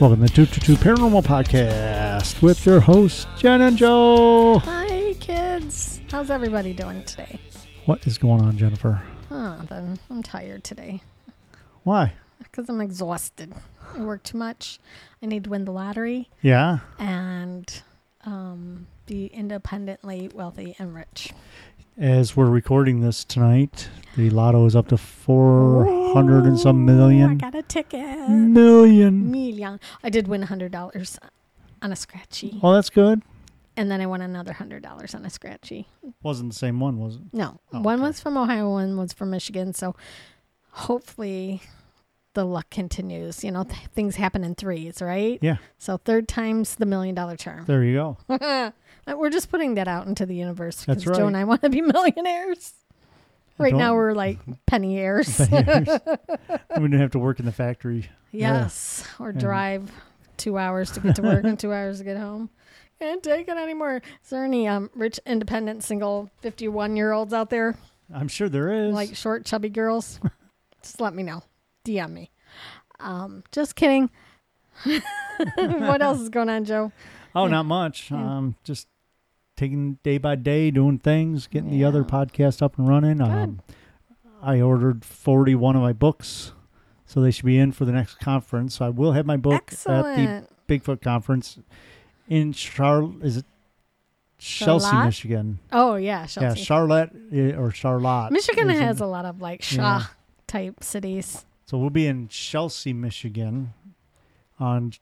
Welcome to 222 Paranormal Podcast with your hosts, Jen and Joe. Hi, kids. How's everybody doing today? What is going on, Jennifer? Oh, then I'm tired today Why? because I'm exhausted. I work too much. I need to win the lottery Yeah. and um, be independently wealthy and rich. As we're recording this tonight, the lotto is up to 400 and some million. I got a ticket. Million. Million. I did win $100 on a scratchy. Well, that's good. And then I won another $100 on a scratchy. Wasn't the same one, was it? No, Oh, one okay. was from Ohio, one was from Michigan. So hopefully the luck continues. You know, th- things happen in threes, right? Yeah. So third time's the million dollar charm. There you go. Uh, We're just putting that out into the universe That's because Joe and I want to be millionaires. Right now we're like penny heirs. we didn't have to work in the factory. yes, or And- drive two hours to get to work and two hours to get home. Can't take it anymore. Is there any um, rich, independent, single, fifty-one year olds out there I'm sure there is. like short, chubby girls? just let me know. DM me. Um, just kidding. what else is going on, Joe? oh, yeah. not much. Yeah. Um, just taking day by day, doing things, getting the other podcast up and running. Um, I ordered 41 of my books, so they should be in for the next conference. So I will have my book at the Bigfoot conference in Charlotte. Is it Chelsea, Charlotte? Michigan? Oh yeah, Yeah, Charlotte eh, or Charlotte. Michigan in- has a lot of like Shaw type cities. So we'll be in Chelsea, Michigan, on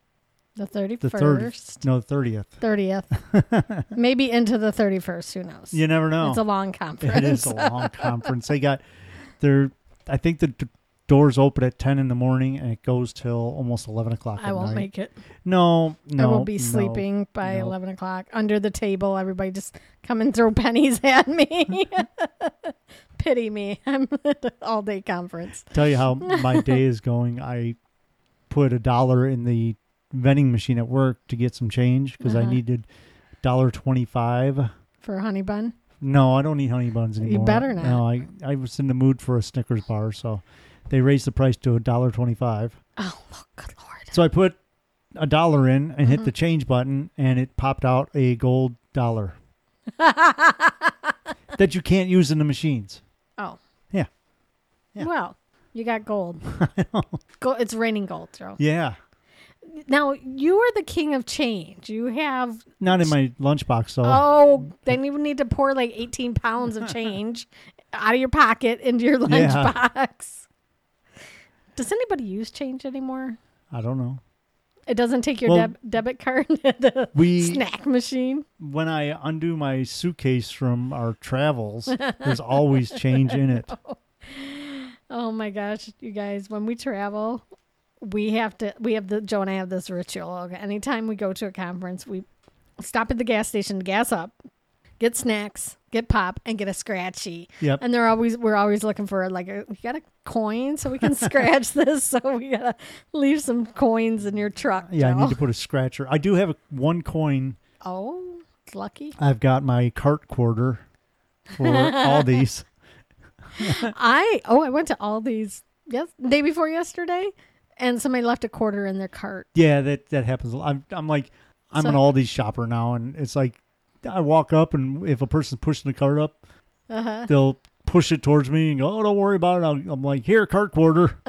The thirty the third, no, thirtieth. thirtieth, maybe into the thirty first. Who knows? You never know. It's a long conference. It is a long conference. They got their. I think the d- doors open at ten in the morning and it goes till almost eleven o'clock. I won't night. make it. No, no. I will be no. sleeping by no. eleven o'clock under the table. Everybody just come and throw pennies at me. Pity me. I'm at an all day conference. Tell you how my day is going. I put a dollar in the vending machine at work to get some change because I Uh-huh. needed dollar twenty five. For a honey bun. No, I don't eat honey buns anymore. You better not. No, I I was in the mood for a Snickers bar, so they raised the price to a dollar twenty five. Oh, look, good lord. So I put a dollar in and hit the change button, and it popped out a gold dollar that you can't use in the machines. Oh. Yeah. Yeah. Well, you got gold. gold. It's raining gold, Joe. Yeah, Now you are the king of change. You have not in my lunchbox though. oh, then you would need to pour like eighteen pounds of change out of your pocket into your Yeah. lunchbox. Does anybody use change anymore? I don't know. It doesn't take your Well, deb- debit card at the We snack machine. when I undo my suitcase from our travels, there's always change in it. Oh my gosh, you guys! When we travel, we have to. We have the Joe and I have this ritual. Okay, anytime we go to a conference, we stop at the gas station to gas up, get snacks, get pop, and get a scratchy. Yep. And they're always we're always looking for like a, we got a coin so we can scratch this. So we gotta leave some coins in your truck. Yeah, I need to put a scratcher. I do have a, one coin. Oh, it's lucky. I've got my cart quarter for Aldi's I oh I went to Aldi's yes day before yesterday, and somebody left a quarter in their cart. Yeah, that that happens. a lot. I'm I'm like I'm So- an Aldi's shopper now, and it's like I walk up, and if a person's pushing the cart up, Uh huh. they'll push it towards me and go, "Oh, don't worry about it." I'll, I'm like, "Here, cart quarter."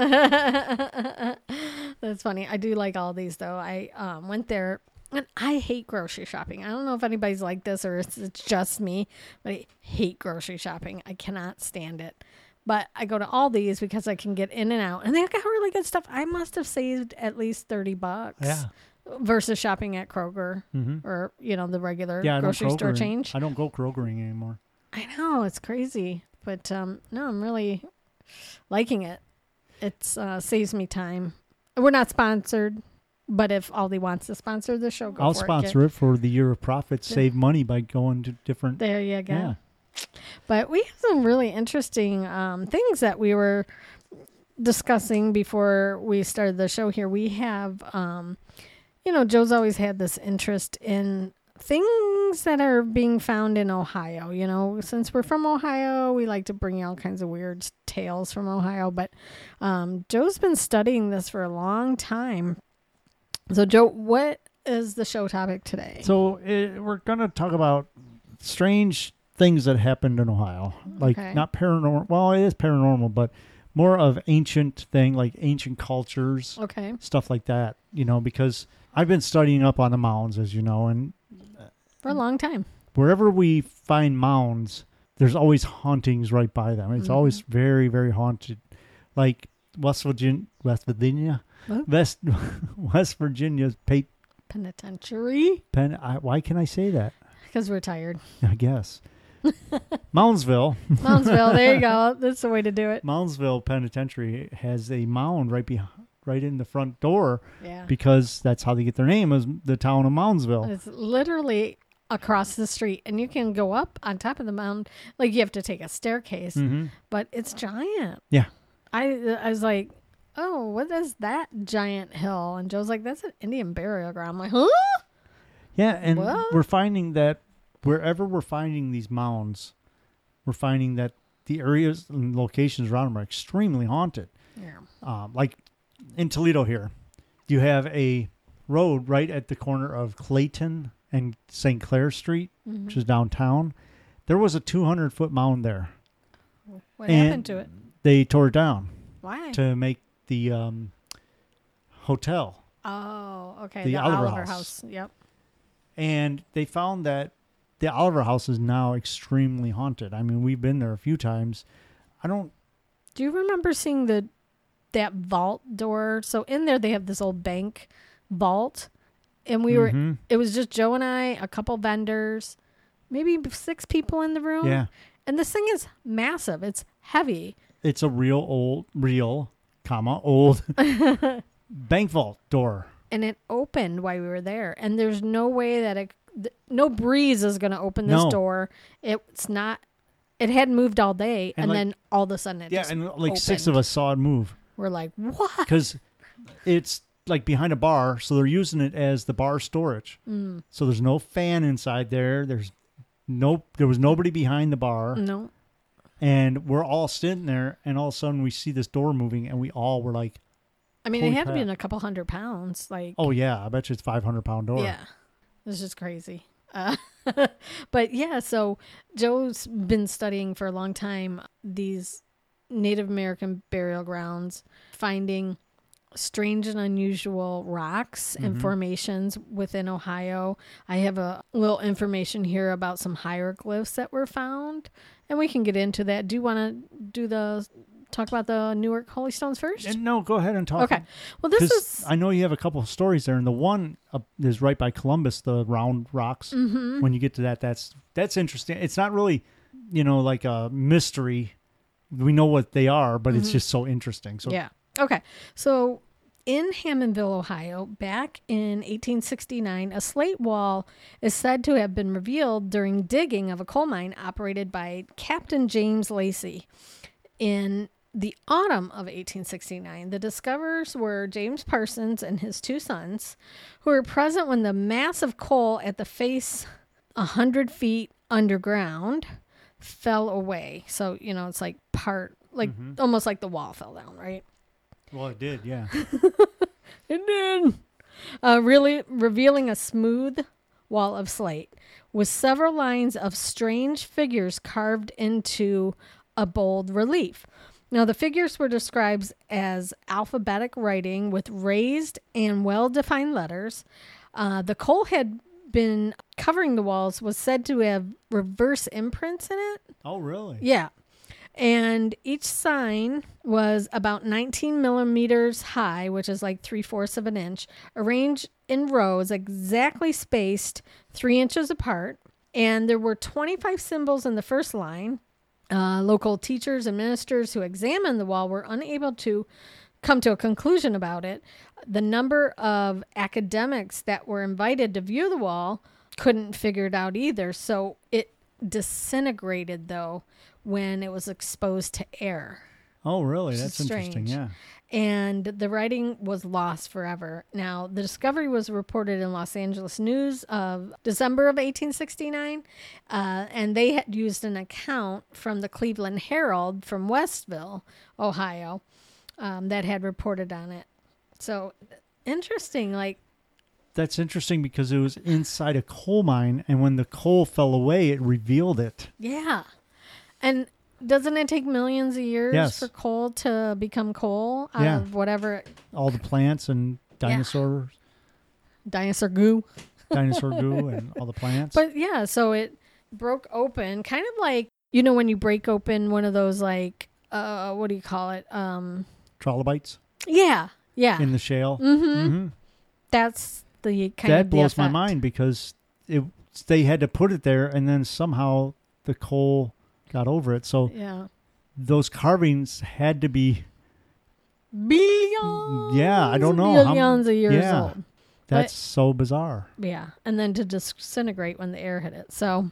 That's funny. I do like Aldi's though. I um, went there and I hate grocery shopping. I don't know if anybody's like this or it's just me, but I hate grocery shopping. I cannot stand it. But I go to Aldi's because I can get in and out, and they got really good stuff. I must have saved at least thirty bucks Yeah, versus shopping at Kroger mm-hmm. or you know the regular yeah. Grocery store change. I don't go Krogering anymore. I know it's crazy, but um, no, I'm really liking it. It's uh, saves me time. We're not sponsored, but if Aldi wants to sponsor the show, go I'll sponsor it for the year of profits. Save money by going to different. There you go. Yeah. But we have some really interesting um, things that we were discussing before we started the show here. We have, um, you know, Joe's always had this interest in things that are being found in Ohio. You know, since we're from Ohio, we like to bring all kinds of weird tales from Ohio. But um, Joe's been studying this for a long time. So, Joe, what is the show topic today? So it, we're going to talk about strange things that happened in Ohio, like Okay. not paranormal. Well, it is paranormal, but more of ancient thing, like ancient cultures, okay. stuff like that. You know, because I've been studying up on the mounds, as you know, and For a long time. wherever we find mounds, there's always hauntings right by them. It's Mhm. always very, very haunted. Like West Virginia, West Virginia, What? West West Virginia's Pate Penitentiary? Pen. I, why can I say that? Because we're tired. I guess Moundsville, Moundsville, there you go. That's the way to do it. Moundsville Penitentiary has a mound right behind, right in the front door Yeah. because that's how they get their name is the town of Moundsville. It's literally across the street, and you can go up on top of the mountain. Like you have to take a staircase, hmm but it's giant. Yeah. I I was like, oh, what is that giant hill? And Joe's like, that's an Indian burial ground. I'm like, huh? Yeah, and What? we're finding that wherever we're finding these mounds, we're finding that the areas and locations around them are extremely haunted. Yeah. Um, like in Toledo here, you have a road right at the corner of Clayton and St. Clair Street, Mhm. which is downtown. There was a 200 foot mound there. What And- happened to it? They tore it down Why? to make the um, hotel. oh, okay. the The, Oliver Oliver House. House. Yep. and they found that the Oliver House is now extremely haunted. I mean, we've been there a few times. I don't. Do you remember seeing the that vault door? So in there they have this old bank vault, and we were. Mhm. It was just Joe and I, a couple vendors, maybe six people in the room. Yeah, And this thing is massive. It's heavy. it's a real old, real, comma old bank vault door. and it opened while we were there and there's no way that it th- no breeze is going to open this No. door. It's not it hadn't moved all day And and, like- then all of a sudden it Yeah, and like six of us saw it move. We're like what? Because it's like behind a bar, so they're using it as the bar storage. mm, So there's no fan inside there. There's no, there was nobody behind the bar, no. And we're all sitting there, and all of a sudden we see this door moving, and we all were like, i mean Holy it had to be in a couple hundred pounds like "Oh yeah, I bet you it's 500 pound door." yeah this is crazy. Uh, but yeah so joe's been studying for a long time these native american burial grounds finding strange and unusual rocks and Mhm. formations within ohio. I have a little information here about some hieroglyphs that were found and we can get into that. Do you want to do the talk about the newark holy stones first And no, go ahead and talk. okay well this is I know you have a couple of stories there, and the one uh, is right by Columbus, the round rocks. Mhm. When you get to that, that's that's interesting. It's not really, you know, like a mystery. We know what they are, but it's Mhm. just so interesting. So yeah. Okay. So in Hammondville, Ohio, back in 1869, a slate wall is said to have been revealed during digging of a coal mine operated by Captain James Lacey in the autumn of 1869. The discoverers were James Parsons and his two sons, who were present when the mass of coal at the face 100 feet underground fell away. So, you know, it's like part, like Mhm. almost like the wall fell down, right? well, it did, yeah. It did. Uh, really revealing a smooth wall of slate with several lines of strange figures carved into a bold relief. Now, the figures were described as alphabetic writing with raised and well defined letters. Uh, the coal had been covering the walls was said to have reverse imprints in it. oh, really? Yeah. And each sign was about 19 millimeters high, which is like three fourths of an inch, arranged in rows exactly spaced three inches apart. And there were 25 symbols in the first line. Uh, local teachers and ministers who examined the wall were unable to come to a conclusion about it. The number of academics that were invited to view the wall couldn't figure it out either. So it disintegrated, though, when it was exposed to air. Oh, really? That's interesting. Yeah. And the writing was lost forever. Now, the discovery was reported in Los Angeles News of December of 1869, uh, and they had used an account from the Cleveland Herald from Westville, Ohio, um, that had reported on it. So interesting. Like that's interesting because it was inside a coal mine, and when the coal fell away, it revealed it. Yeah. And doesn't it take millions of years Yes. for coal to become coal out Yeah. of whatever All the plants and dinosaurs, dinosaur goo? dinosaur goo, and all the plants. But yeah, so it broke open, kind of like you know when you break open one of those like uh what do you call it? Um Trilobites yeah, yeah. in the shale. mm-hmm. hmm That's the kind That of the blows my mind because it they had to put it there, and then somehow the coal got over it. So Yeah. those carvings had to be. Billions. Yeah, I don't know how- Billions of years yeah. old. That's so bizarre. Yeah, and then to disintegrate when the air hit it. So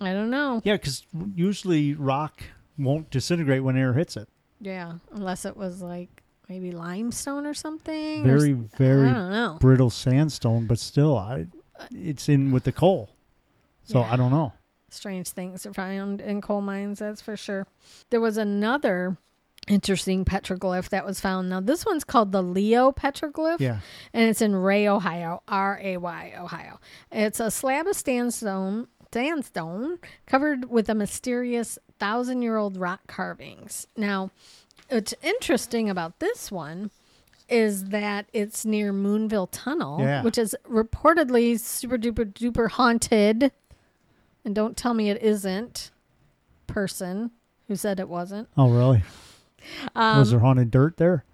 I don't know. Yeah, because usually rock won't disintegrate when air hits it. Yeah, unless it was like maybe limestone or something. Very, s- very I don't know. brittle sandstone, but still, I uh, it's in with the coal. So Yeah. I don't know. Strange things are found in coal mines, that's for sure. There was another interesting petroglyph that was found. Now this one's called the Leo petroglyph. Yeah. and it's in Ray, Ohio, R A Y, Ohio. It's a slab of sandstone, sandstone covered with a mysterious thousand year old rock carvings. Now, what's interesting about this one is that it's near Moonville Tunnel, Yeah. which is reportedly super duper duper haunted. And don't tell me it isn't. Person who said it wasn't. Oh, really? Um, Was there haunted dirt there?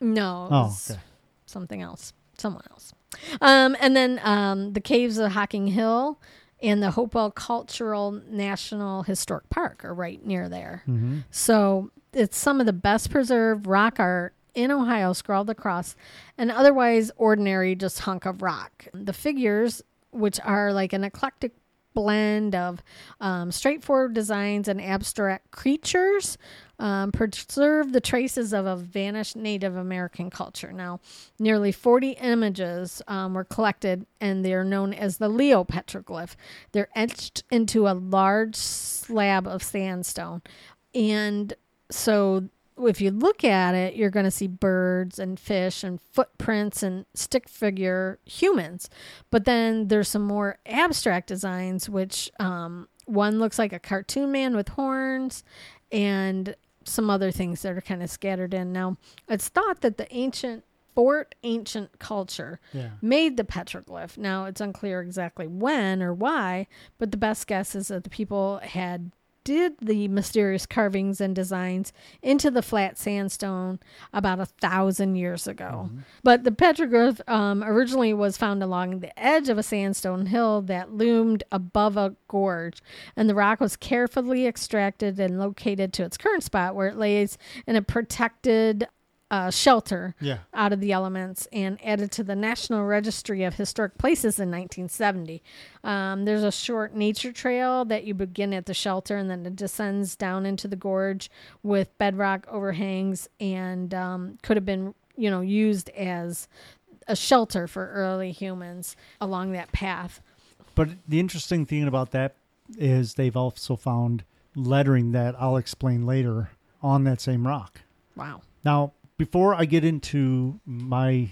No. Oh, okay. something else, someone else. Um, and then um, the caves of Hocking Hill and the Hopewell Cultural National Historic Park are right near there. Mm-hmm. So it's some of the best preserved rock art in Ohio scrawled across an otherwise ordinary just hunk of rock. The figures, which are like an eclectic blend of um, straightforward designs and abstract creatures, um, preserve the traces of a vanished Native American culture. Now, nearly 40 images um, were collected, and they are known as the Leo petroglyph. They're etched into a large slab of sandstone. And so if you look at it, you're going to see birds and fish and footprints and stick figure humans. But then there's some more abstract designs, which um, one looks like a cartoon man with horns and some other things that are kind of scattered in. Now, it's thought that the ancient Fort ancient culture Yeah. made the petroglyph. Now, it's unclear exactly when or why, but the best guess is that the people had did the mysterious carvings and designs into the flat sandstone about a thousand years ago. But the petroglyph um, originally was found along the edge of a sandstone hill that loomed above a gorge, and the rock was carefully extracted and located to its current spot where it lays in a protected uh, shelter Yeah. out of the elements and added to the National Registry of Historic Places in 1970. Um, there's a short nature trail that you begin at the shelter and then it descends down into the gorge with bedrock overhangs and um, could have been, you know, used as a shelter for early humans along that path. But the interesting thing about that is they've also found lettering that I'll explain later on that same rock. Wow. Now, before I get into my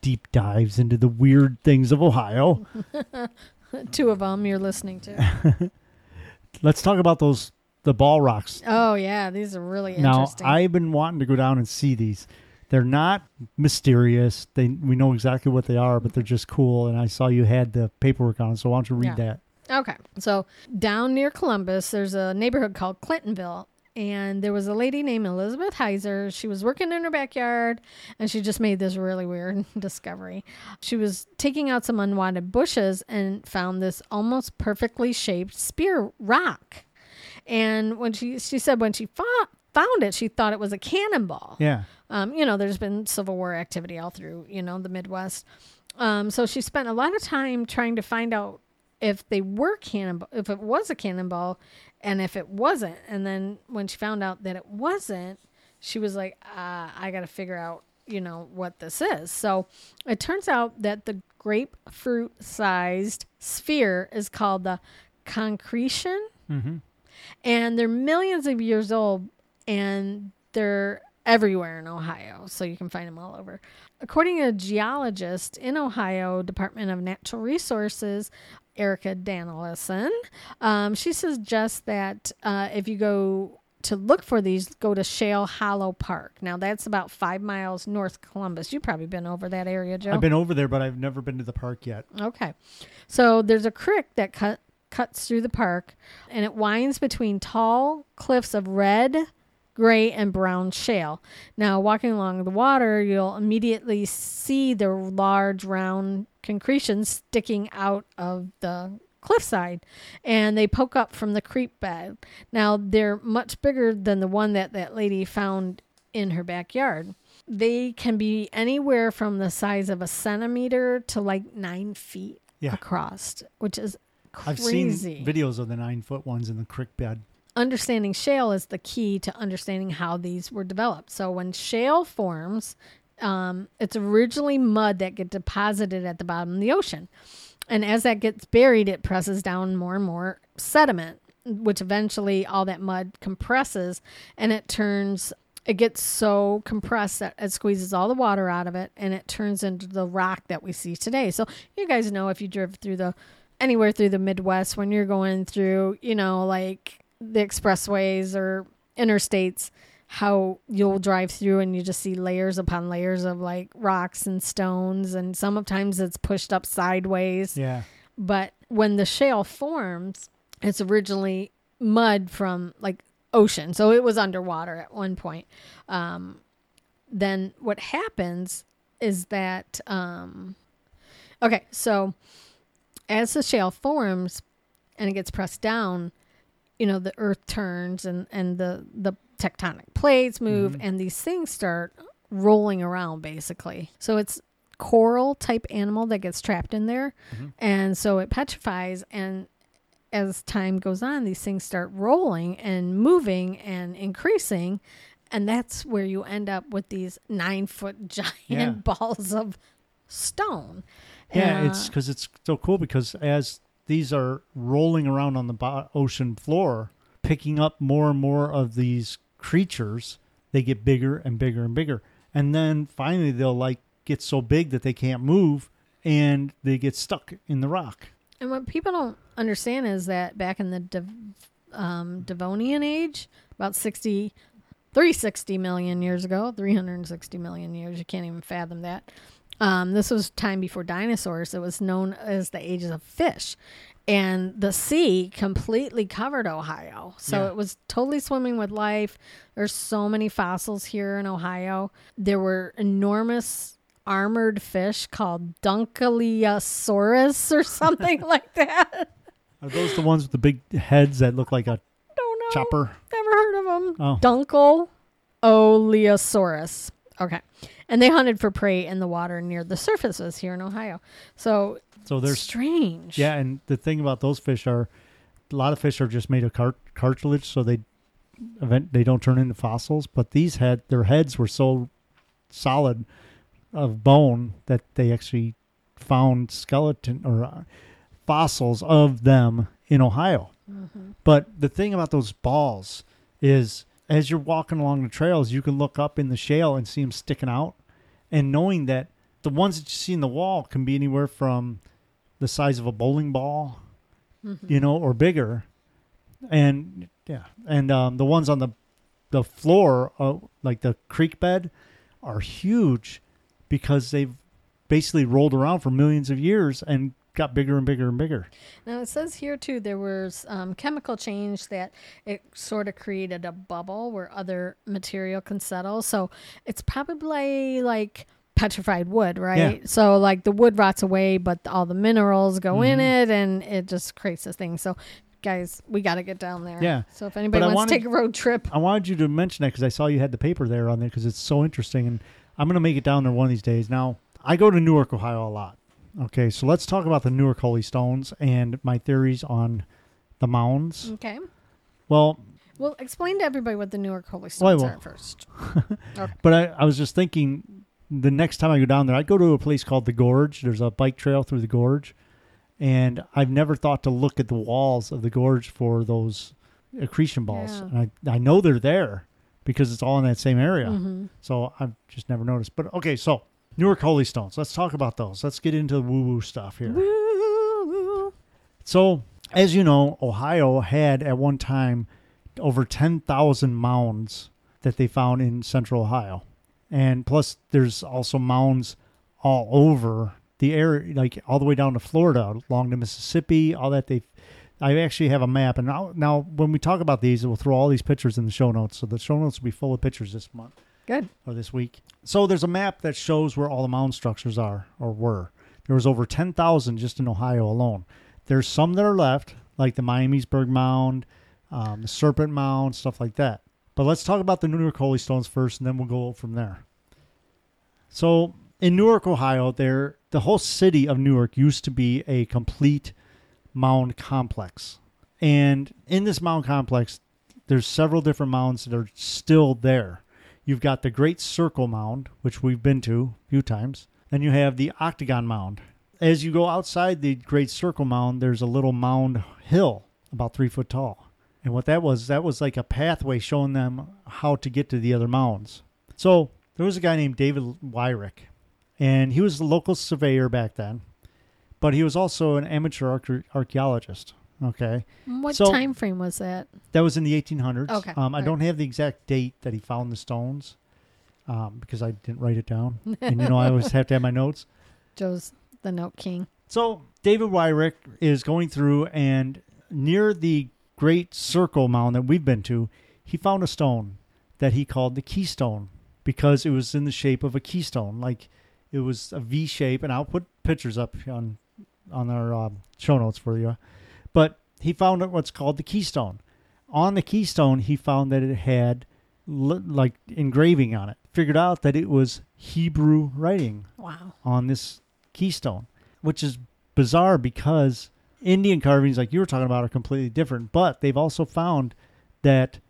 deep dives into the weird things of Ohio, Two of them you're listening to. let's talk about those the ball rocks. oh, yeah. These are really Now, interesting. I've been wanting to go down and see these. They're not mysterious. They we know exactly what they are, but they're just cool. And I saw you had the paperwork on, so why don't you read Yeah. that? Okay. So down near Columbus, there's a neighborhood called Clintonville. And there was a lady named Elizabeth Heiser. She was working in her backyard and she just made this really weird discovery. She was taking out some unwanted bushes and found this almost perfectly shaped spear rock. And when she she said when she fought, found it, she thought it was a cannonball. Yeah. Um, you know, there's been Civil War activity all through, you know, the Midwest. Um, so she spent a lot of time trying to find out if they were cannonball, if it was a cannonball, and if it wasn't. And then when she found out that it wasn't, she was like, uh, I got to figure out, you know, what this is. So it turns out that the grapefruit sized sphere is called the concretion Mm-hmm. and they're millions of years old and they're everywhere in Ohio, so you can find them all over. According to a geologist in Ohio Department of Natural Resources, Erica Danilison, um, she suggests that uh, if you go to look for these, go to Shale Hollow Park. Now that's about five miles north Columbus. You've probably been over that area, Joe. I've been over there, but I've never been to the park yet. Okay. So there's a creek that cut cuts through the park and it winds between tall cliffs of red, gray, and brown shale. Now, walking along the water, you'll immediately see the large round concretions sticking out of the cliffside and they poke up from the creek bed. Now, they're much bigger than the one that that lady found in her backyard. They can be anywhere from the size of a centimeter to like nine feet Yeah. across, which is crazy. I've seen videos of the nine foot ones in the creek bed. Understanding shale is the key to understanding how these were developed. So when shale forms, um, it's originally mud that get deposited at the bottom of the ocean, and as that gets buried, it presses down more and more sediment, which eventually all that mud compresses, and it turns. It gets so compressed that it squeezes all the water out of it, and it turns into the rock that we see today. So you guys know if you drove through the anywhere through the Midwest when you're going through, you know, like the expressways or interstates, how you'll drive through and you just see layers upon layers of like rocks and stones, and sometimes it's pushed up sideways. Yeah. But when the shale forms, it's originally mud from like ocean, so it was underwater at one point. Um, then what happens is that um, okay, so as the shale forms and it gets pressed down, you know the earth turns and and the the tectonic plates move and these things start rolling around basically. So it's coral type animal that gets trapped in there. And so it petrifies and as time goes on these things start rolling and moving and increasing. And that's where you end up with these nine foot giant Yeah. balls of stone. Yeah, Uh, it's because it's so cool because as these are rolling around on the bo- ocean floor, picking up more and more of these creatures, they get bigger and bigger and bigger. And then finally they'll like get so big that they can't move and they get stuck in the rock. And what people don't understand is that back in the um, Devonian age, about 60, 360 million years ago, 360 million years, you can't even fathom that. Um, this was time before dinosaurs. It was known as the ages of fish. And the sea completely covered Ohio. So Yeah. it was totally swimming with life. There's so many fossils here in Ohio. There were enormous armored fish called Dunkleosaurus or something like that. Are those the ones with the big heads that look like a Don't know. chopper? Never heard of them. Oh. Dunkel Oleosaurus. Okay. And they hunted for prey in the water near the surfaces here in Ohio. So So they're strange. Yeah, and the thing about those fish are, a lot of fish are just made of cart- cartilage, so they event they don't turn into fossils. But these had their heads were so solid of bone that they actually found skeleton or uh, fossils of them in Ohio. But the thing about those balls is, as you're walking along the trails, you can look up in the shale and see them sticking out, and knowing that the ones that you see in the wall can be anywhere from the size of a bowling ball, you know, or bigger, and yeah, and um, the ones on the the floor, uh, like the creek bed, are huge because they've basically rolled around for millions of years and got bigger and bigger and bigger. Now it says here too there was um, chemical change that it sort of created a bubble where other material can settle. So it's probably like petrified wood, right? Yeah. So like the wood rots away, but all the minerals go in Mm-hmm. it, and it just creates this thing. So guys, we got to get down there. Yeah. So if anybody But wants wanted- to take a road trip, I wanted you to mention that because I saw you had the paper there on there because it's so interesting, and I'm gonna make it down there one of these days. Now I go to Newark, Ohio, a lot. Okay, so let's talk about the Newark Holy Stones and my theories on the mounds. okay. Well, Well, explain to everybody what the Newark Holy Stones will. are first. But I, I was just thinking the next time I go down there, I'd go to a place called the Gorge. There's a bike trail through the Gorge. And I've never thought to look at the walls of the Gorge for those accretion balls. Yeah. And I, I know they're there, because it's all in that same area. Mm-hmm. So I've just never noticed. But okay, so Newark Holy Stones. Let's talk about those. Let's get into the woo woo stuff here. Woo-woo. So, as you know, Ohio had at one time over 10,000 mounds that they found in central Ohio. And plus, there's also mounds all over the area, like all the way down to Florida, along the Mississippi, all that. They, I actually have a map. And now, now, when we talk about these, we'll throw all these pictures in the show notes. So the show notes will be full of pictures this month Good. or this week. So there's a map that shows where all the mound structures are or were. There was over 10,000 just in Ohio alone. There's some that are left, like the Miamisburg Mound, um, the Serpent Mound, stuff like that. But let's talk about the Newark Holy Stones first, and then we'll go from there. So in Newark, Ohio, there the whole city of Newark used to be a complete mound complex. And in this mound complex, there's several different mounds that are still there. You've got the Great Circle Mound, which we've been to a few times. and you have the Octagon Mound. As you go outside the Great Circle Mound, there's a little mound hill about three foot tall. And what that was, that was like a pathway showing them how to get to the other mounds. So there was a guy named David Wyrick, and he was a local surveyor back then, but he was also an amateur archaeologist. Okay. What So- time frame was that? That was in the 1800s. Okay, Um, I alright. don't have the exact date that he found the stones um, because I didn't write it down. and, you know, I always have to have my notes. Joe's the note king. So David Wyrick is going through, and near the Great Circle Mound that we've been to, he found a stone that he called the Keystone because it was in the shape of a keystone, like it was a V shape. And I'll put pictures up on on our um, show notes for you. He found what's called the Keystone. On the Keystone, he found that it had like engraving on it. Figured out that it was Hebrew writing Wow. on this keystone, which is bizarre because Indian carvings, like you were talking about, are completely different. But they've also found that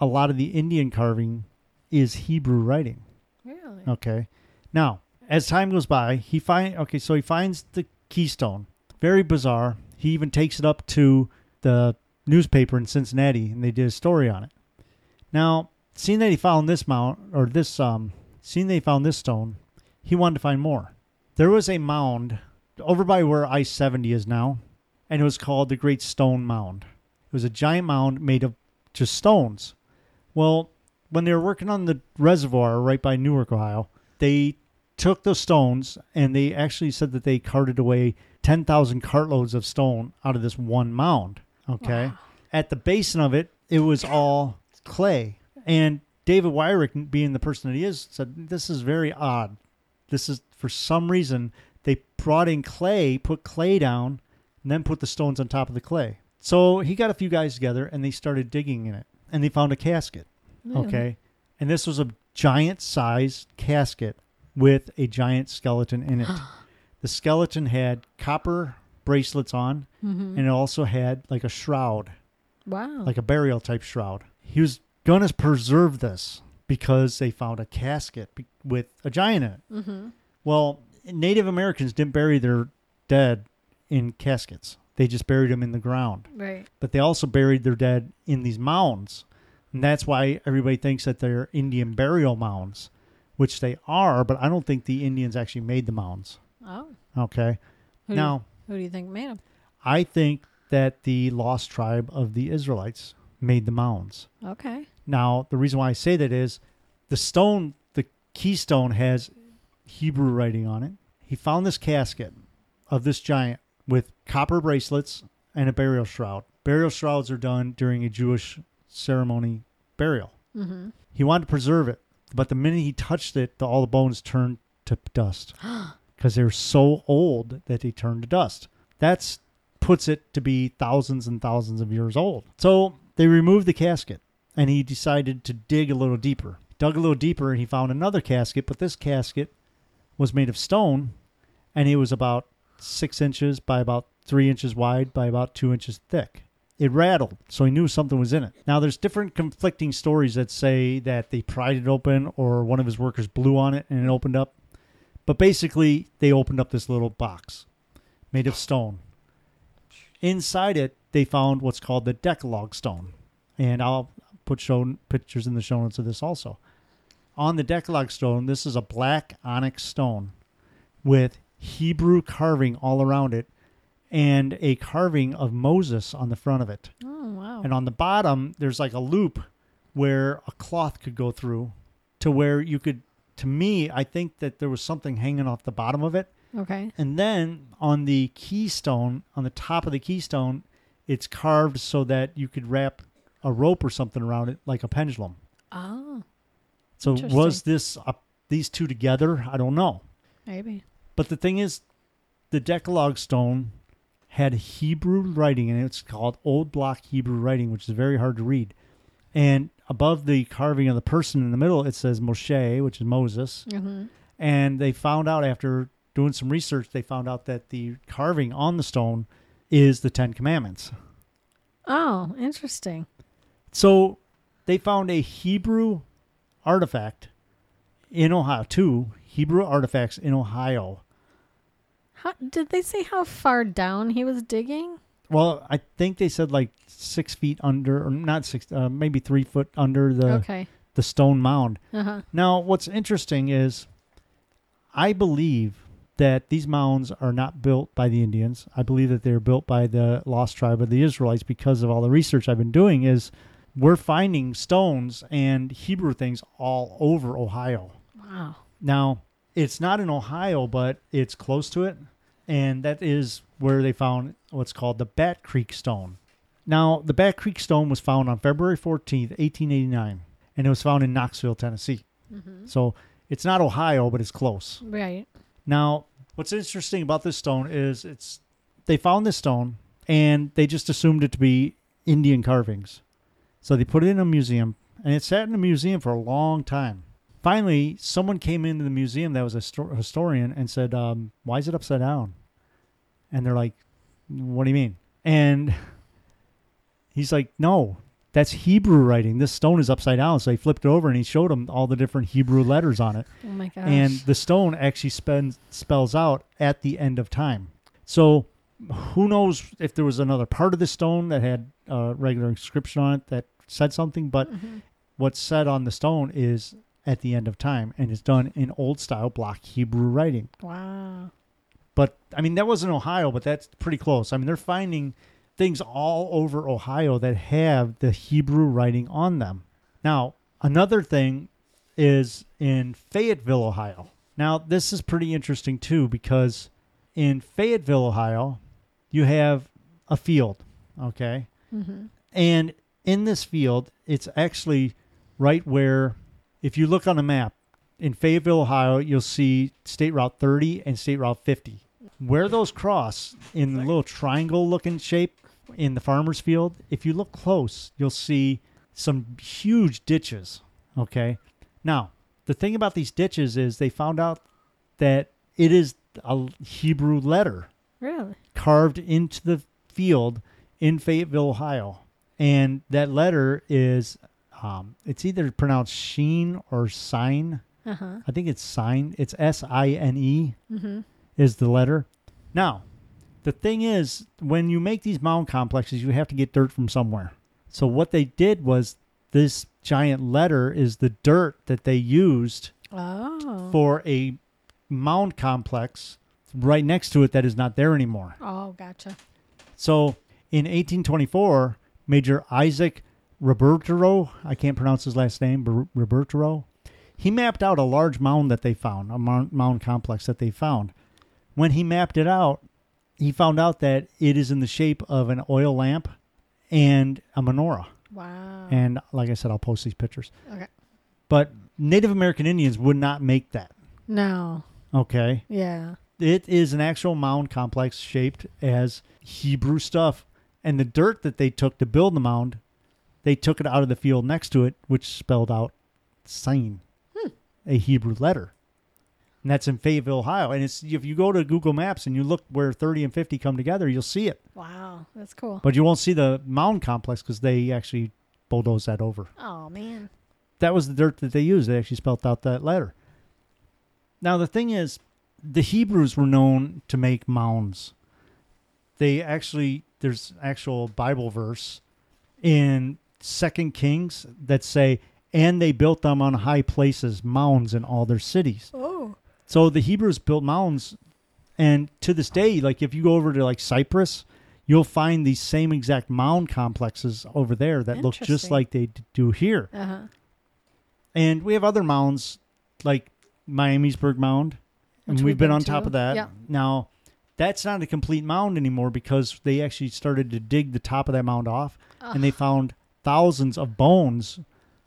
a lot of the Indian carving is Hebrew writing. Really? Okay. Now, as time goes by, he find okay, so he finds the keystone. Very bizarre. He even takes it up to the newspaper in Cincinnati and they did a story on it. Now, seeing that he found this mound or this um seeing he found this stone, he wanted to find more. There was a mound over by where I seventy is now, and it was called the Great Stone Mound. It was a giant mound made of just stones. Well, when they were working on the reservoir right by Newark, Ohio, they took those stones and they actually said that they carted away 10,000 cartloads of stone out of this one mound. Okay. Wow. At the basin of it, it was all clay. And David Wyrick, being the person that he is, said, This is very odd. This is, for some reason, they brought in clay, put clay down, and then put the stones on top of the clay. So he got a few guys together and they started digging in it. And they found a casket. Really? Okay. And this was a giant sized casket with a giant skeleton in it. the skeleton had copper bracelets on Mhm. and it also had like a shroud, Wow. like a burial type shroud. He was going to preserve this because they found a casket be- with a giant in it. mm-hmm. Well, Native Americans didn't bury their dead in caskets, they just buried them in the ground Right. but they also buried their dead in these mounds. And that's why everybody thinks that they're Indian burial mounds, which they are, but I don't think the Indians actually made the mounds. Oh. Okay. Who now, Do who do you think made them? I think that the lost tribe of the Israelites made the mounds. Okay. Now, the reason why I say that is the stone, the keystone has Hebrew writing on it. He found this casket of this giant with copper bracelets and a burial shroud. Burial shrouds are done during a Jewish ceremony burial. Mm-hmm. He wanted to preserve it, but the minute he touched it, the, all the bones turned to dust because they're so old that they turn to dust. That's puts it to be thousands and thousands of years old. So they removed the casket, and he decided to dig a little deeper. Dug a little deeper, and he found another casket, but this casket was made of stone, and it was about six inches by about three inches wide by about two inches thick. It rattled, so he knew something was in it. Now, there's different conflicting stories that say that they pried it open or one of his workers blew on it and it opened up. But basically, they opened up this little box made of stone. Inside it, they found what's called the Decalogue stone. And I'll put show pictures in the show notes of this also. On the Decalogue stone, this is a black onyx stone with Hebrew carving all around it and a carving of Moses on the front of it. Oh wow. And on the bottom, there's like a loop where a cloth could go through to where you could, to me, I think that there was something hanging off the bottom of it. Okay. And then on the keystone, on the top of the keystone, it's carved so that you could wrap a rope or something around it like a pendulum. Oh, So was this uh, these two together? I don't know. maybe. But the thing is, the Decalogue stone had Hebrew writing, and it's called Old Block Hebrew writing, which is very hard to read. And above the carving of the person in the middle, it says Moshe, which is Moses. hmm And they found out after doing some research, they found out that the carving on the stone is the Ten Commandments. Oh, interesting. So they found a Hebrew artifact in Ohio, two Hebrew artifacts in Ohio. How did they say how far down he was digging? Well, I think they said like six feet under, or not six, uh, maybe three foot under the okay. the stone mound. Uh huh. Now, what's interesting is, I believe that these mounds are not built by the Indians. I believe that they're built by the lost tribe of the Israelites because of all the research I've been doing. Is we're finding stones and Hebrew things all over Ohio. Wow. Now, it's not in Ohio, but it's close to it. And that is where they found what's called the Bat Creek Stone. Now, the Bat Creek Stone was found on February 14th, 1889, and it was found in Knoxville, Tennessee. So it's not Ohio, but it's close. Right. Now, what's interesting about this stone is it's they found this stone and they just assumed it to be Indian carvings. So they put it in a museum and it sat in a museum for a long time. Finally, someone came into the museum that was a sto- historian and said, um, "Why is it upside down?" And they're like, "What do you mean?" And he's like, "No, that's Hebrew writing. This stone is upside down." So he flipped it over and he showed them all the different Hebrew letters on it Oh my gosh. and the stone actually spends, spells out at the end of time. So who knows if there was another part of the stone that had a regular inscription on it that said something, but Mhm. what's said on the stone is at the end of time and it's done in old style block Hebrew writing. Wow. But I mean, that wasn't Ohio, but that's pretty close. I mean, they're finding things all over Ohio that have the Hebrew writing on them. Now, another thing is in Fayetteville, Ohio. Now, this is pretty interesting too because in Fayetteville, Ohio, you have a field, okay? hmm And in this field, it's actually right where, if you look on a map, in Fayetteville, Ohio, you'll see State Route 30 and State Route 50. Where those cross in the little triangle looking shape in the farmer's field, if you look close, you'll see some huge ditches. Okay. Now, the thing about these ditches is they found out that it is a Hebrew letter Really? carved into the field in Fayetteville, Ohio. And that letter is, um, it's either pronounced sheen or sign. Uh huh. I think it's sign. It's S I N E hmm is the letter. Now, the thing is, when you make these mound complexes, you have to get dirt from somewhere. So what they did was this giant letter is the dirt that they used Oh. for a mound complex right next to it that is not there anymore. oh, gotcha. So in 1824, Major Isaac Roberto, I can't pronounce his last name, but Robertero, he mapped out a large mound that they found, a mound complex that they found. When he mapped it out, he found out that it is in the shape of an oil lamp and a menorah. Wow. And like I said, I'll post these pictures. okay. But Native American Indians would not make that. No. Okay. Yeah. It is an actual mound complex shaped as Hebrew stuff. And the dirt that they took to build the mound, they took it out of the field next to it, which spelled out sign, hmm. a Hebrew letter. And that's in Fayetteville, Ohio. And it's if you go to Google Maps and you look where 30 and 50 come together, you'll see it. Wow. That's cool. But you won't see the mound complex because they actually bulldozed that over. Oh man. That was the dirt that they used. They actually spelled out that letter. Now, the thing is, the Hebrews were known to make mounds. They actually, there's actual Bible verse in Second Kings that say, and they built them on high places, mounds in all their cities. Oh. So the Hebrews built mounds, and to this day, like if you go over to like Cyprus, you'll find these same exact mound complexes over there that look just Interesting. like they d- do here. Uh huh. And we have other mounds like Miamisburg Mound, and Which we've we've been been on top to. of that. Yeah. Now, that's not a complete mound anymore because they actually started to dig the top of that mound off, and they found thousands of bones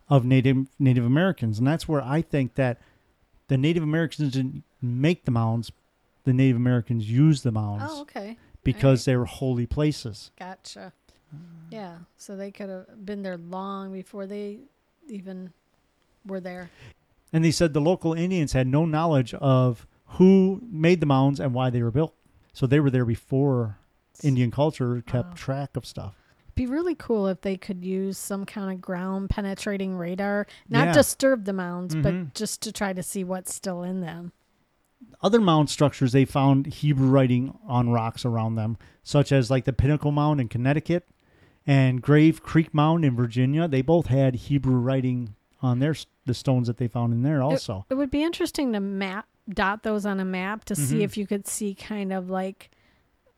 of Native Native Americans, and that's where I think that the Native Americans didn't make the mounds; the Native Americans used the mounds Oh, okay. because they were holy places. Gotcha. Yeah. So they could have been there long before they even were there. And they said the local Indians had no knowledge of who made the mounds and why they were built. So they were there before Indian culture kept Wow. track of stuff. Be really cool if they could use some kind of ground penetrating radar, not Yeah. disturb the mounds, Mhm. but just to try to see what's still in them. Other mound structures, they found Hebrew writing on rocks around them, such as like the Pinnacle Mound in Connecticut and Grave Creek Mound in Virginia. They both had Hebrew writing on their the stones that they found in there also. It would be interesting to map dot those on a map to see Mhm. if you could see kind of like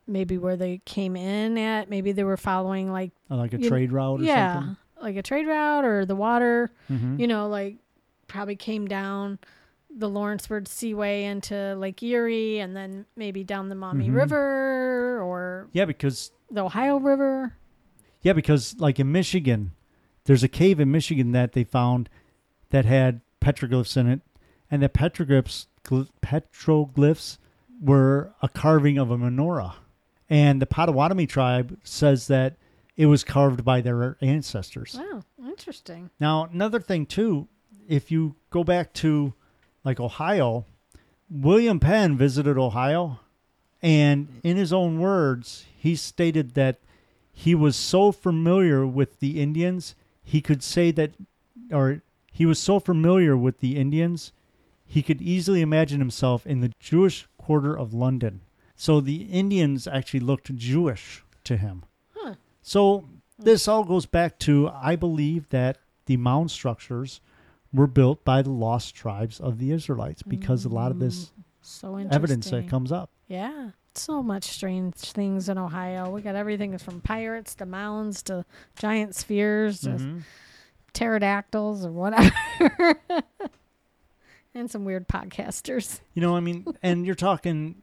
maybe where they came in at. Maybe they were following like Uh, like a trade route or yeah, something. like a trade route or the water. Mhm. You know, like probably came down the Lawrenceburg Seaway into Lake Erie and then maybe down the Maumee Mhm. River or Yeah, because the Ohio River. Yeah, because like in Michigan, there's a cave in Michigan that they found that had petroglyphs in it, and the petroglyphs gl- petroglyphs were a carving of a menorah, and the Potawatomi tribe says that it was carved by their ancestors. Wow, interesting. Now, another thing too, if you go back to like Ohio, William Penn visited Ohio, and in his own words, he stated that he was so familiar with the Indians, he could say that, or he was so familiar with the Indians, he could easily imagine himself in the Jewish quarter of London. So the Indians actually looked Jewish to him. Huh. So this all goes back to I believe that the mound structures were built by the lost tribes of the Israelites because a lot of this So evidence that comes up. Yeah. So much strange things in Ohio. We got everything from pirates to mounds to giant spheres to Mhm. pterodactyls or whatever. and some weird podcasters. You know, I mean, and you're talking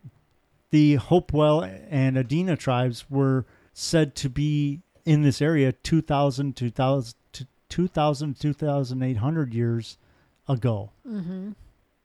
the Hopewell and Adena tribes were said to be in this area 2,000, 2,000, to 2,000, 2,800 years ago. Mm-hmm.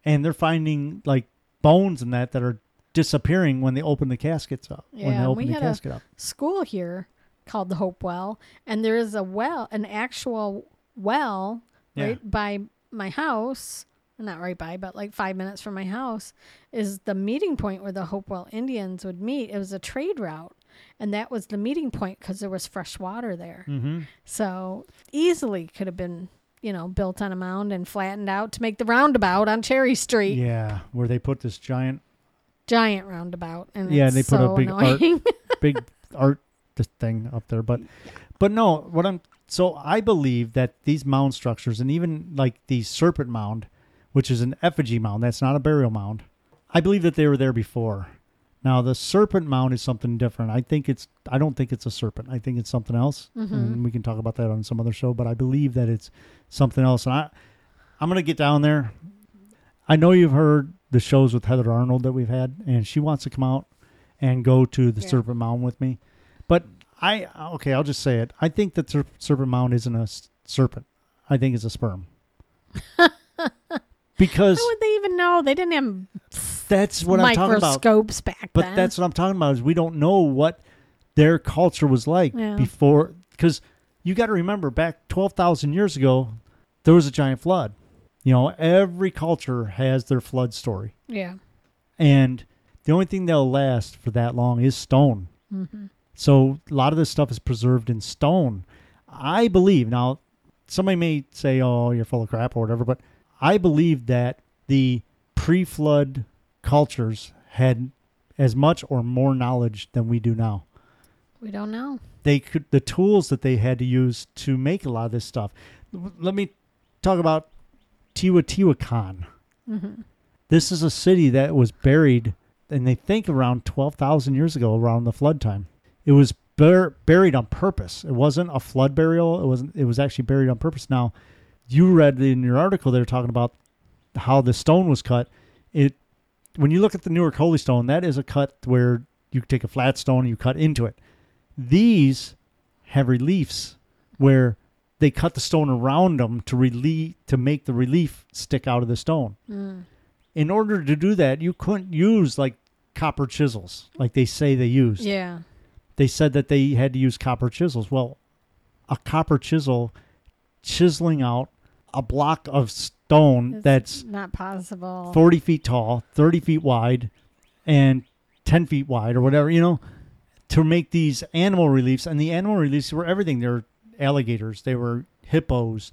And they're finding like bones and that that are disappearing when they open the caskets up. when Yeah, they we the had a- up. School here called the Hope Well, and there is a well, an actual well Yeah. right by my house. Not right by, but like five minutes from my house is the meeting point where the Hopewell Indians would meet. It was a trade route, and that was the meeting point because there was fresh water there. Mm-hmm. So easily could have been, you know, built on a mound and flattened out to make the roundabout on Cherry Street. Yeah, where they put this giant, Giant roundabout. And Yeah, they put a so big art- big art this thing up there. But, but no, what I'm so I believe that these mound structures and even like the serpent mound, which is an effigy mound, that's not a burial mound. I believe that they were there before. Now the serpent mound is something different. I think it's. I don't think it's a serpent. I think it's something else, Mhm. and we can talk about that on some other show. But I believe that it's something else. And I, I'm gonna get down there. I know you've heard the shows with Heather Arnold that we've had, and she wants to come out and go to the Yeah. Serpent Mound with me. But I okay, I'll just say it. I think that Ser- Serpent Mound isn't a s- serpent. I think it's a sperm. because How would they even know? They didn't have that's what I'm talking about. microscopes back then. But then. that's what I'm talking about is we don't know what their culture was like Yeah. before because you got to remember back 12,000 years ago there was a giant flood. You know, every culture has their flood story. yeah. And the only thing that'll last for that long is stone. Mm-hmm. So a lot of this stuff is preserved in stone. I believe now somebody may say, "Oh, you're full of crap" or whatever, but I believe that the pre-flood cultures had as much or more knowledge than we do now. We don't know. They could the tools that they had to use to make a lot of this stuff. Let me talk about Teotihuacan. Mm-hmm. This is a city that was buried, and they think around 12,000 years ago, around the flood time. It was bur- buried on purpose. It wasn't a flood burial. It wasn't. It was actually buried on purpose. Now, you read in your article they're talking about how the stone was cut. It when you look at the Newark Holy Stone, that is a cut where you take a flat stone and you cut into it. These have reliefs where they cut the stone around them to relief to make the relief stick out of the stone Mm. in order to do that, you couldn't use like copper chisels like they say they used. Yeah. They said that they had to use copper chisels. Well, a copper chisel chiseling out a block of stone It's that's not possible. 40 feet tall, 30 feet wide, and 10 feet wide or whatever, you know, to make these animal reliefs. And the animal reliefs were everything. They were alligators, they were hippos,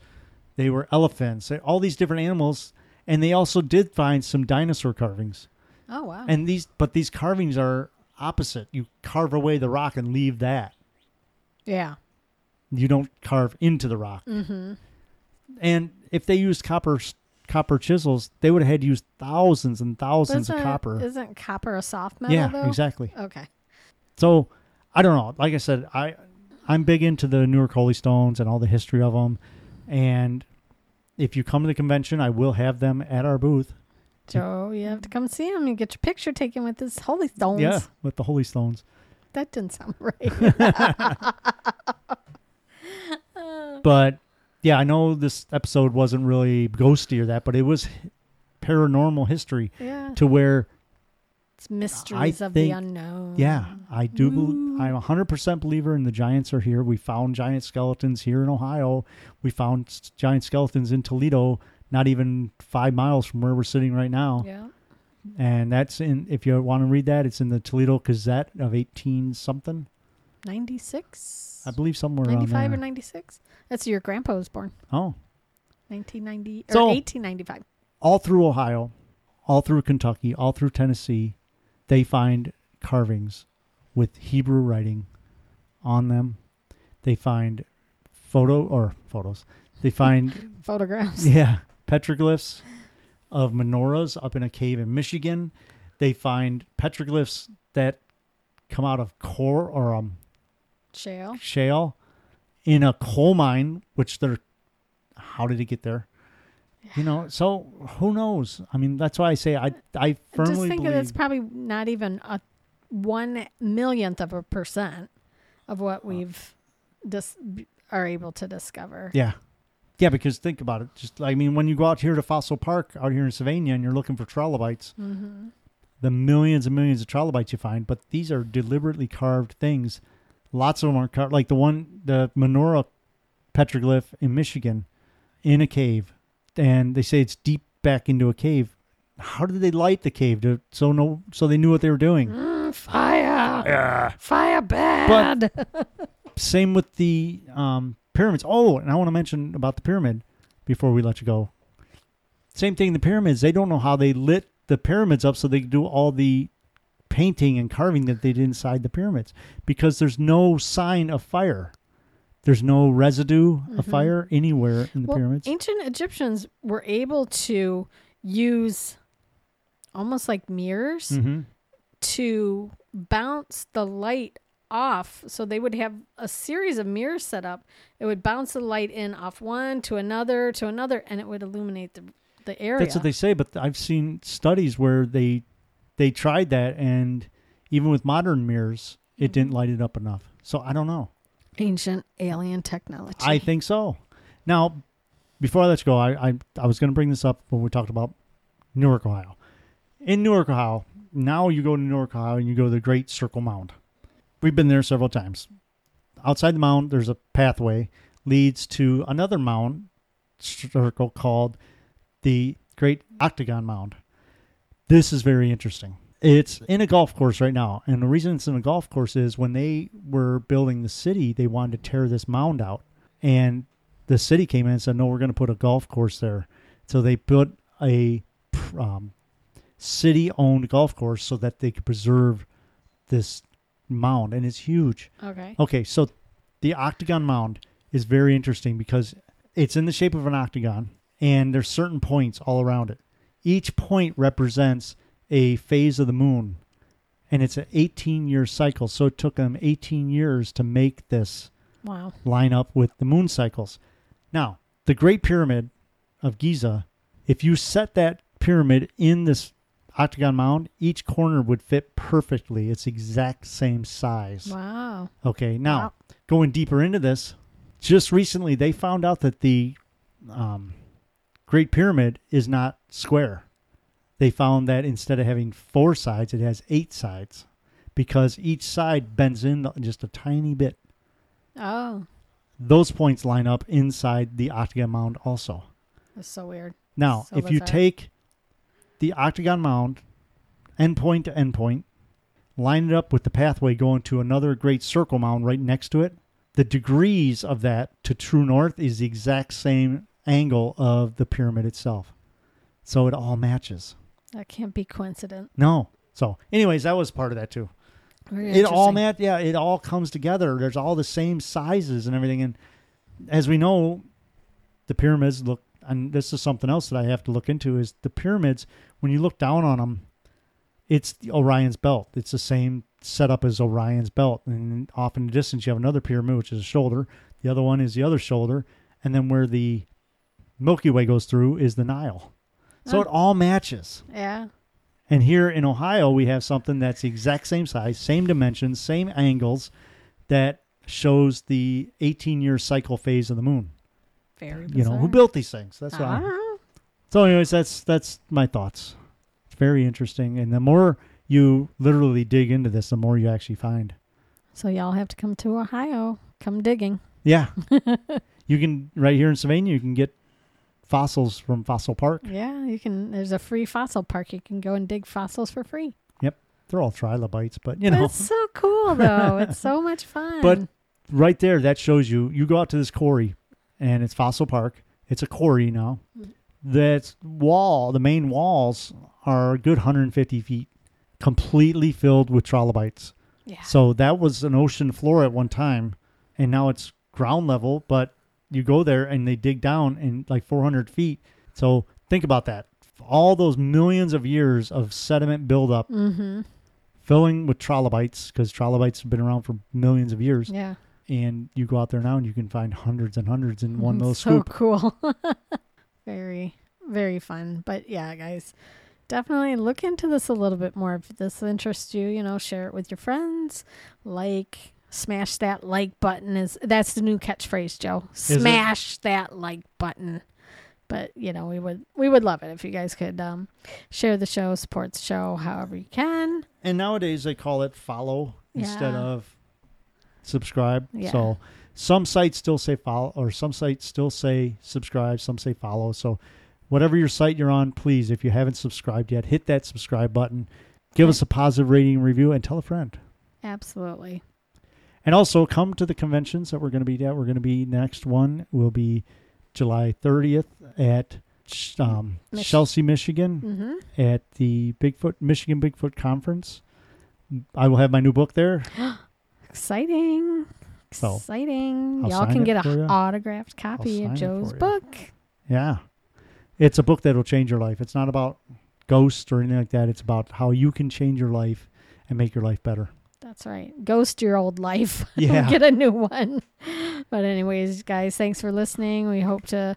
they were elephants, all these different animals. And they also did find some dinosaur carvings. oh wow. And these, but these carvings are opposite. You carve away the rock and leave that. yeah. You don't carve into the rock. Mm-hmm. And if they used copper copper chisels, they would have had to use thousands and thousands of copper. Isn't copper a soft metal yeah, though? exactly. Okay. So I don't know. Like I said, I I'm big into the Newark Holy Stones and all the history of them. And if you come to the convention, I will have them at our booth. Joe, you have to come see him and get your picture taken with his holy stones. Yeah, with the Holy Stones. That didn't sound right. But yeah, I know this episode wasn't really ghosty or that, but it was paranormal history yeah. to where It's mysteries of the unknown. Yeah, I do. Ooh. I'm a hundred percent believer in the giants are here. We found giant skeletons here in Ohio. We found giant skeletons in Toledo, not even five miles from where we're sitting right now. Yeah. And that's in. If you want to read that, it's in the Toledo Gazette of eighteen something. 96? I believe somewhere around 95 or 96? That's your grandpa was born. Oh, 1990 or So- 1895. all through Ohio, all through Kentucky, all through Tennessee, they find carvings with Hebrew writing on them. They find photo or photos. They find Photographs. yeah petroglyphs of menorahs up in a cave in Michigan. They find petroglyphs that come out of core or um, Shale. shale in a coal mine, which they're how did it get there? You know, so who knows? I mean, that's why I say I I firmly Just think believe it's probably not even a one millionth of a percent of what we've dis- are able to discover. yeah, yeah. Because think about it. Just I mean, when you go out here to Fossil Park out here in Sylvania and you're looking for trilobites, Mm-hmm. the millions and millions of trilobites you find, but these are deliberately carved things. Lots of them are carved, like the one, the menorah petroglyph in Michigan, in a cave, and they say it's deep back into a cave. How did they light the cave to so no so they knew what they were doing? Mm, fire. Fire bad. Same with the um, pyramids. Oh, and I want to mention about the pyramid before we let you go. Same thing. The pyramids. They don't know how they lit the pyramids up so they could do all the painting and carving that they did inside the pyramids because there's no sign of fire. There's no residue of Mhm. fire anywhere in the well, pyramids. ancient Egyptians were able to use almost like mirrors hmm to bounce the light off. So they would have a series of mirrors set up. It would bounce the light in off one to another to another, and it would illuminate the the area. That's what they say, but I've seen studies where they they tried that, and even with modern mirrors, it mm-hmm. didn't light it up enough. So I don't know. Ancient alien technology. I think so. Now, before I let you go, I I, I was going to bring this up when we talked about Newark, Ohio. In Newark, Ohio, now you go to Newark, Ohio, and you go to the Great Circle Mound. We've been there several times. Outside the mound, there's a pathway leads to another mound circle called the Great Octagon Mound. This is very interesting. It's in a golf course right now, and the reason it's in a golf course is when they were building the city, they wanted to tear this mound out, and the city came in and said, "No, we're going to put a golf course there." So they put a um, city-owned golf course so that they could preserve this mound, and it's huge. Okay. Okay, so the octagon mound is very interesting because it's in the shape of an octagon, and there's certain points all around it. Each point represents a phase of the moon, and it's an 18 year cycle. So it took them 18 years to make this Wow. line up with the moon cycles. Now, the Great Pyramid of Giza, if you set that pyramid in this octagon mound, each corner would fit perfectly. It's exact same size. Wow. Okay, now Wow. going deeper into this, just recently they found out that the um, Great Pyramid is not square. They found that instead of having four sides, it has eight sides because each side bends in just a tiny bit. Oh, Those points line up inside the octagon mound also. that's so weird. Now, So if you take the octagon mound, endpoint to endpoint, line it up with the pathway going to another great circle mound right next to it, the degrees of that to true north is the exact same angle of the pyramid itself. So it all matches. That can't be coincident. No. So, anyways, that was part of that too. Very It all mat yeah, it all comes together. There's all the same sizes and everything. And as we know, the pyramids look and this is something else that I have to look into is the pyramids when you look down on them, it's the Orion's belt. It's the same setup as Orion's belt. And off in the distance you have another pyramid which is a shoulder. The other one is the other shoulder, and then where the Milky Way goes through is the Nile. So Oh. it all matches. Yeah. And here in Ohio, we have something that's the exact same size, same dimensions, same angles that shows the 18 year cycle phase of the moon. Very bizarre. You know, who built these things? That's what I I'm- don't know. So, anyways, that's that's my thoughts. It's very interesting. And the more you literally dig into this, the more you actually find. So y'all have to come to Ohio. Come digging. Yeah. you can, right here in Sylvania, you can get fossils from Fossil Park. Yeah, you can. There's a free fossil park. You can go and dig fossils for free. Yep, they're all trilobites, but you know. it's so cool though. it's so much fun. But right there, that shows you. You go out to this quarry, and it's Fossil Park. It's a quarry now. Mhm. That wall, the main walls, are a good 150 feet, completely filled with trilobites. yeah. So that was an ocean floor at one time, and now it's ground level. But you go there, and they dig down in like 400 feet. So think about that. All those millions of years of sediment buildup, mm-hmm. filling with trilobites, because trilobites have been around for millions of years Yeah. and you go out there now and you can find hundreds and hundreds in one Mhm, little so scoop. cool. very, very fun. But yeah, guys, definitely look into this a little bit more. If this interests you, you know, share it with your friends. Like, smash that like button. Is that's the new catchphrase, Joe? Smash that like button. But you know, we would we would love it if you guys could um, share the show, support the show, however you can. And nowadays they call it follow instead of subscribe. Yeah. So some sites still say follow or some sites still say subscribe, some say follow. So whatever your site you're on, please, if you haven't subscribed yet, hit that subscribe button. Give us a positive rating and review and tell a friend. Absolutely. And also come to the conventions that we're going to be at. We're going to be next one will be July 30th at um, Mich- Chelsea, Michigan. Mm-hmm. at the Bigfoot Michigan Bigfoot Conference. I will have my new book there. Exciting. So, Exciting. I'll Y'all can get an autographed copy of Joe's book. Yeah. It's a book that will change your life. It's not about ghosts or anything like that. It's about how you can change your life and make your life better. That's right. Ghost your old life. Yeah. get a new one. But anyways, guys, thanks for listening. We hope to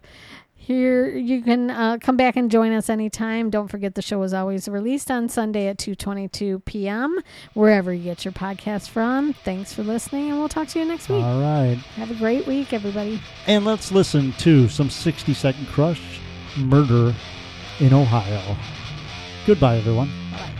hear you can uh, come back and join us anytime. Don't forget the show is always released on Sunday at 2:22 p.m. wherever you get your podcast from. Thanks for listening and we'll talk to you next week. All right. Have a great week everybody. And let's listen to some 60 Second Crush Murder in Ohio. Goodbye, everyone. Bye.